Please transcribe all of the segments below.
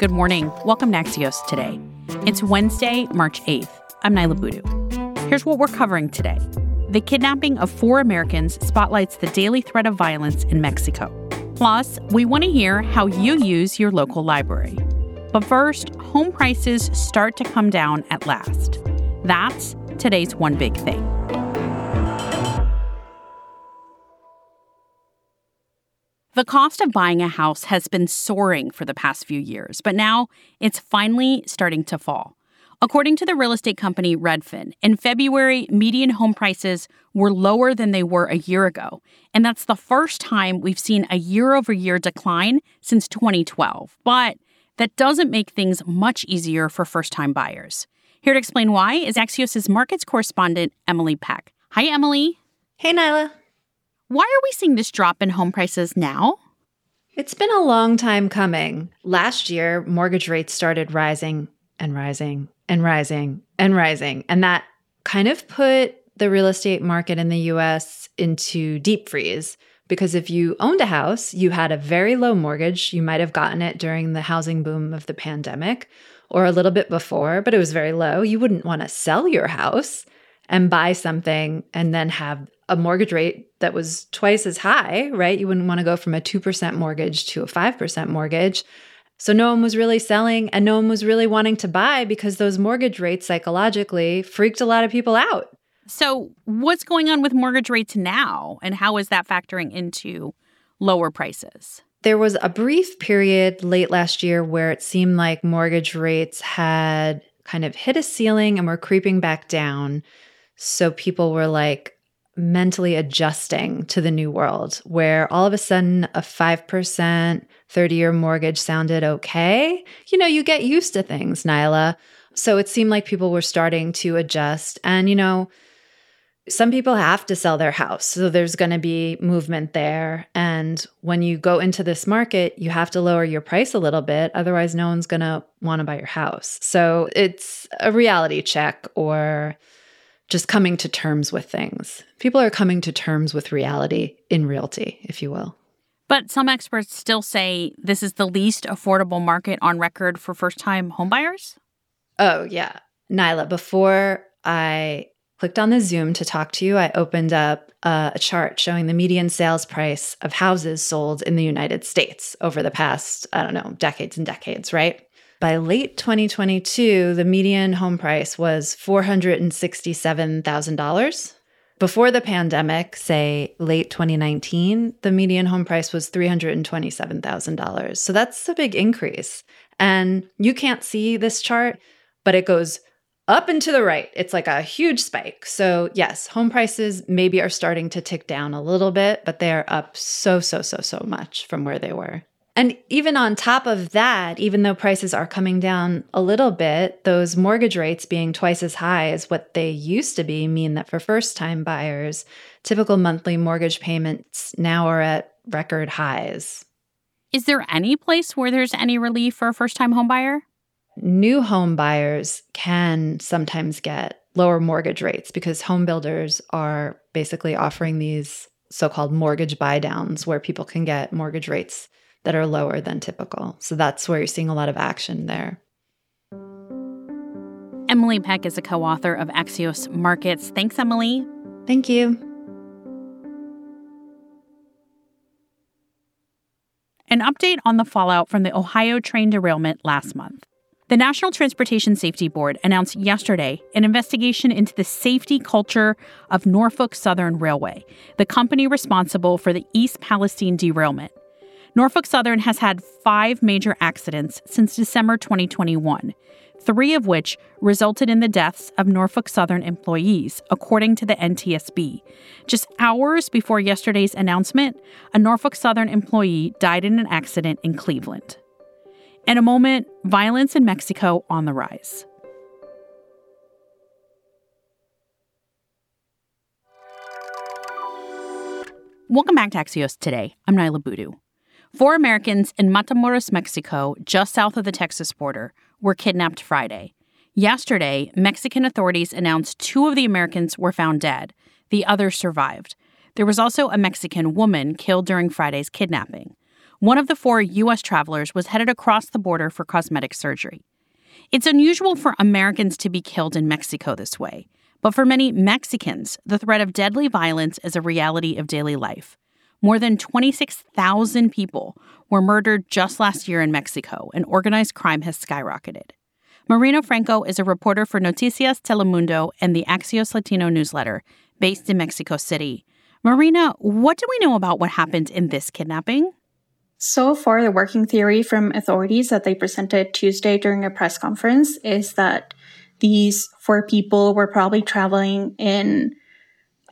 Good morning. Welcome to Axios today. It's Wednesday, March 8th. I'm Niala Boodhoo. Here's what we're covering today. The kidnapping of four Americans spotlights the daily threat of violence in Mexico. Plus, we want to hear how you use your local library. But first, home prices start to come down at last. That's today's one big thing. The cost of buying a house has been soaring for the past few years, but now it's finally starting to fall. According to the real estate company Redfin, in February, median home prices were lower than they were a year ago. And that's the first time we've seen a year over year decline since 2012. But that doesn't make things much easier for first time buyers. Here to explain why is Axios' markets correspondent, Emily Peck. Hi, Emily. Hey, Niala. Why are we seeing this drop in home prices now? It's been a long time coming. Last year, mortgage rates started rising and rising and rising and rising. And that kind of put the real estate market in the US into deep freeze. Because if you owned a house, you had a very low mortgage. You might have gotten it during the housing boom of the pandemic or a little bit before, but it was very low. You wouldn't want to sell your house and buy something and then have a mortgage rate that was twice as high, right? You wouldn't want to go from a 2% mortgage to a 5% mortgage. So no one was really selling and no one was really wanting to buy because those mortgage rates psychologically freaked a lot of people out. So, what's going on with mortgage rates now and how is that factoring into lower prices? There was a brief period late last year where it seemed like mortgage rates had kind of hit a ceiling and were creeping back down. So people were like, mentally adjusting to the new world where all of a sudden a 5% 30 year mortgage sounded okay. You know, you get used to things, Niala. So it seemed like people were starting to adjust. And, you know, some people have to sell their house. So there's going to be movement there. And when you go into this market, you have to lower your price a little bit. Otherwise, no one's going to want to buy your house. So it's a reality check or just coming to terms with things. People are coming to terms with reality in realty, if you will. But some experts still say this is the least affordable market on record for first time homebuyers? Oh, yeah. Niala, before I clicked on the Zoom to talk to you, I opened up uh, a chart showing the median sales price of houses sold in the United States over the past, I don't know, decades and decades, right? By late 2022, the median home price was $467,000. Before the pandemic, say late 2019, the median home price was $327,000. So that's a big increase. And you can't see this chart, but it goes up and to the right. It's like a huge spike. So, yes, home prices maybe are starting to tick down a little bit, but they are up so, so, so, so much from where they were. And even on top of that, even though prices are coming down a little bit, those mortgage rates being twice as high as what they used to be mean that for first time buyers, typical monthly mortgage payments now are at record highs. Is there any place where there's any relief for a first time homebuyer? New home buyers can sometimes get lower mortgage rates because home builders are basically offering these so called mortgage buy downs where people can get mortgage rates that are lower than typical. So that's where you're seeing a lot of action there. Emily Peck is a co author of Axios Markets. Thanks, Emily. Thank you. An update on the fallout from the Ohio train derailment last month. The National Transportation Safety Board announced yesterday an investigation into the safety culture of Norfolk Southern Railway, the company responsible for the East Palestine derailment. Norfolk Southern has had five major accidents since December 2021, three of which resulted in the deaths of Norfolk Southern employees, according to the NTSB. Just hours before yesterday's announcement, a Norfolk Southern employee died in an accident in Cleveland. In a moment, violence in Mexico on the rise. Welcome back to Axios today. I'm Niala Boodhoo. Four Americans in Matamoros, Mexico, just south of the Texas border, were kidnapped Friday. Yesterday, Mexican authorities announced two of the Americans were found dead. The others survived. There was also a Mexican woman killed during Friday's kidnapping. One of the four U.S. travelers was headed across the border for cosmetic surgery. It's unusual for Americans to be killed in Mexico this way, but for many Mexicans, the threat of deadly violence is a reality of daily life. More than 26,000 people were murdered just last year in Mexico, and organized crime has skyrocketed. Marina Franco is a reporter for Noticias Telemundo and the Axios Latino newsletter based in Mexico City. Marina, what do we know about what happened in this kidnapping? So far, the working theory from authorities that they presented Tuesday during a press conference is that these four people were probably traveling in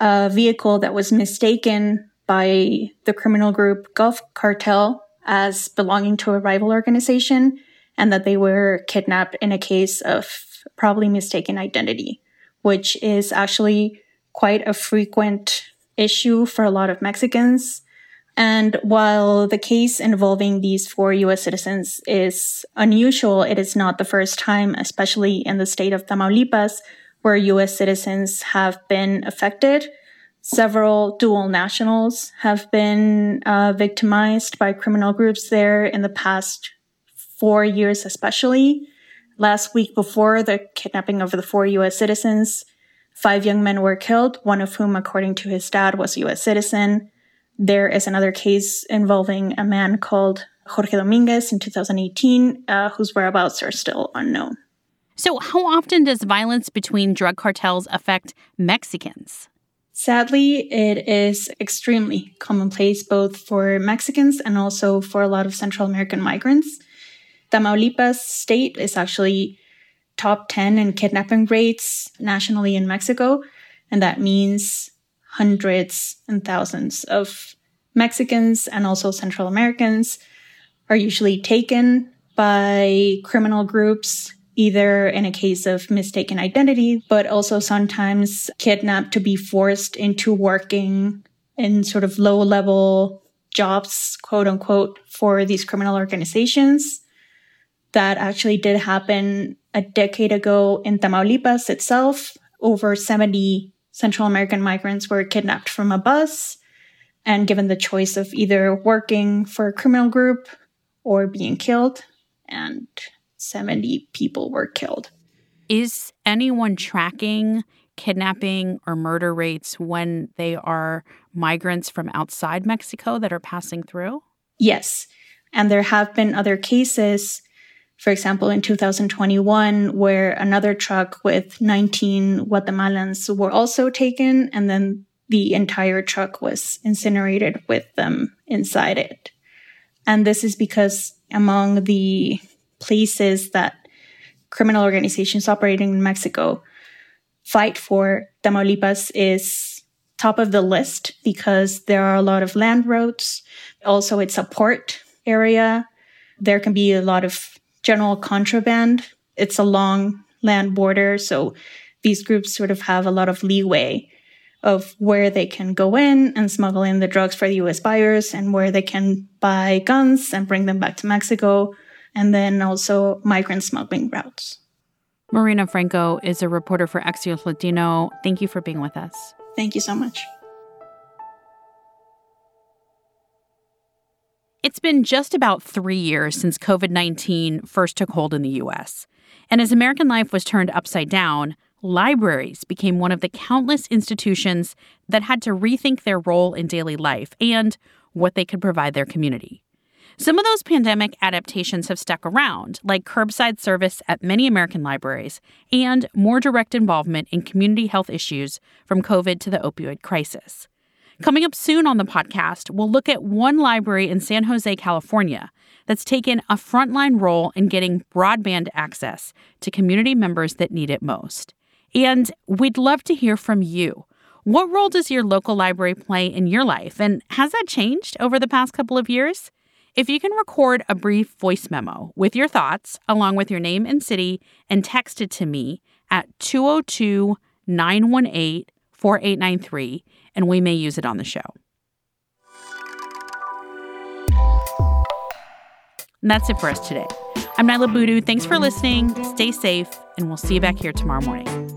a vehicle that was mistaken by the criminal group Gulf Cartel as belonging to a rival organization, and that they were kidnapped in a case of probably mistaken identity, which is actually quite a frequent issue for a lot of Mexicans. And while the case involving these four US citizens is unusual, it is not the first time, especially in the state of Tamaulipas, where US citizens have been affected. Several dual nationals have been uh, victimized by criminal groups there in the past four years, especially. Last week, before the kidnapping of the four US citizens, five young men were killed, one of whom, according to his dad, was a US citizen. There is another case involving a man called Jorge Dominguez in 2018, uh, whose whereabouts are still unknown. So, how often does violence between drug cartels affect Mexicans? Sadly, it is extremely commonplace both for Mexicans and also for a lot of Central American migrants. Tamaulipas state is actually top 10 in kidnapping rates nationally in Mexico, and that means hundreds and thousands of Mexicans and also Central Americans are usually taken by criminal groups, either in a case of mistaken identity, but also sometimes kidnapped to be forced into working in sort of low level jobs, quote unquote, for these criminal organizations. That actually did happen a decade ago in Tamaulipas itself. Over 70 Central American migrants were kidnapped from a bus and given the choice of either working for a criminal group or being killed. And 70 people were killed. Is anyone tracking kidnapping or murder rates when they are migrants from outside Mexico that are passing through? Yes. And there have been other cases for example, in 2021, where another truck with 19 Guatemalans were also taken, and then the entire truck was incinerated with them inside it. And this is because among the places that criminal organizations operating in Mexico fight for, Tamaulipas is top of the list because there are a lot of land roads. Also, it's a port area. There can be a lot of general contraband. It's a long land border, so these groups sort of have a lot of leeway of where they can go in and smuggle in the drugs for the US buyers and where they can buy guns and bring them back to Mexico, and then also migrant smuggling routes. Marina Franco is a reporter for Axios Latino. Thank you for being with us. Thank you so much. It's been just about three years since COVID 19 first took hold in the US. And as American life was turned upside down, libraries became one of the countless institutions that had to rethink their role in daily life and what they could provide their community. Some of those pandemic adaptations have stuck around, like curbside service at many American libraries and more direct involvement in community health issues from COVID to the opioid crisis. Coming up soon on the podcast, we'll look at one library in San Jose, California, that's taken a frontline role in getting broadband access to community members that need it most. And we'd love to hear from you. What role does your local library play in your life? And has that changed over the past couple of years? If you can record a brief voice memo with your thoughts, along with your name and city, and text it to me at 202 918 4893, and we may use it on the show. And that's it for us today. I'm Niala Boodhoo. Thanks for listening. Stay safe, and we'll see you back here tomorrow morning.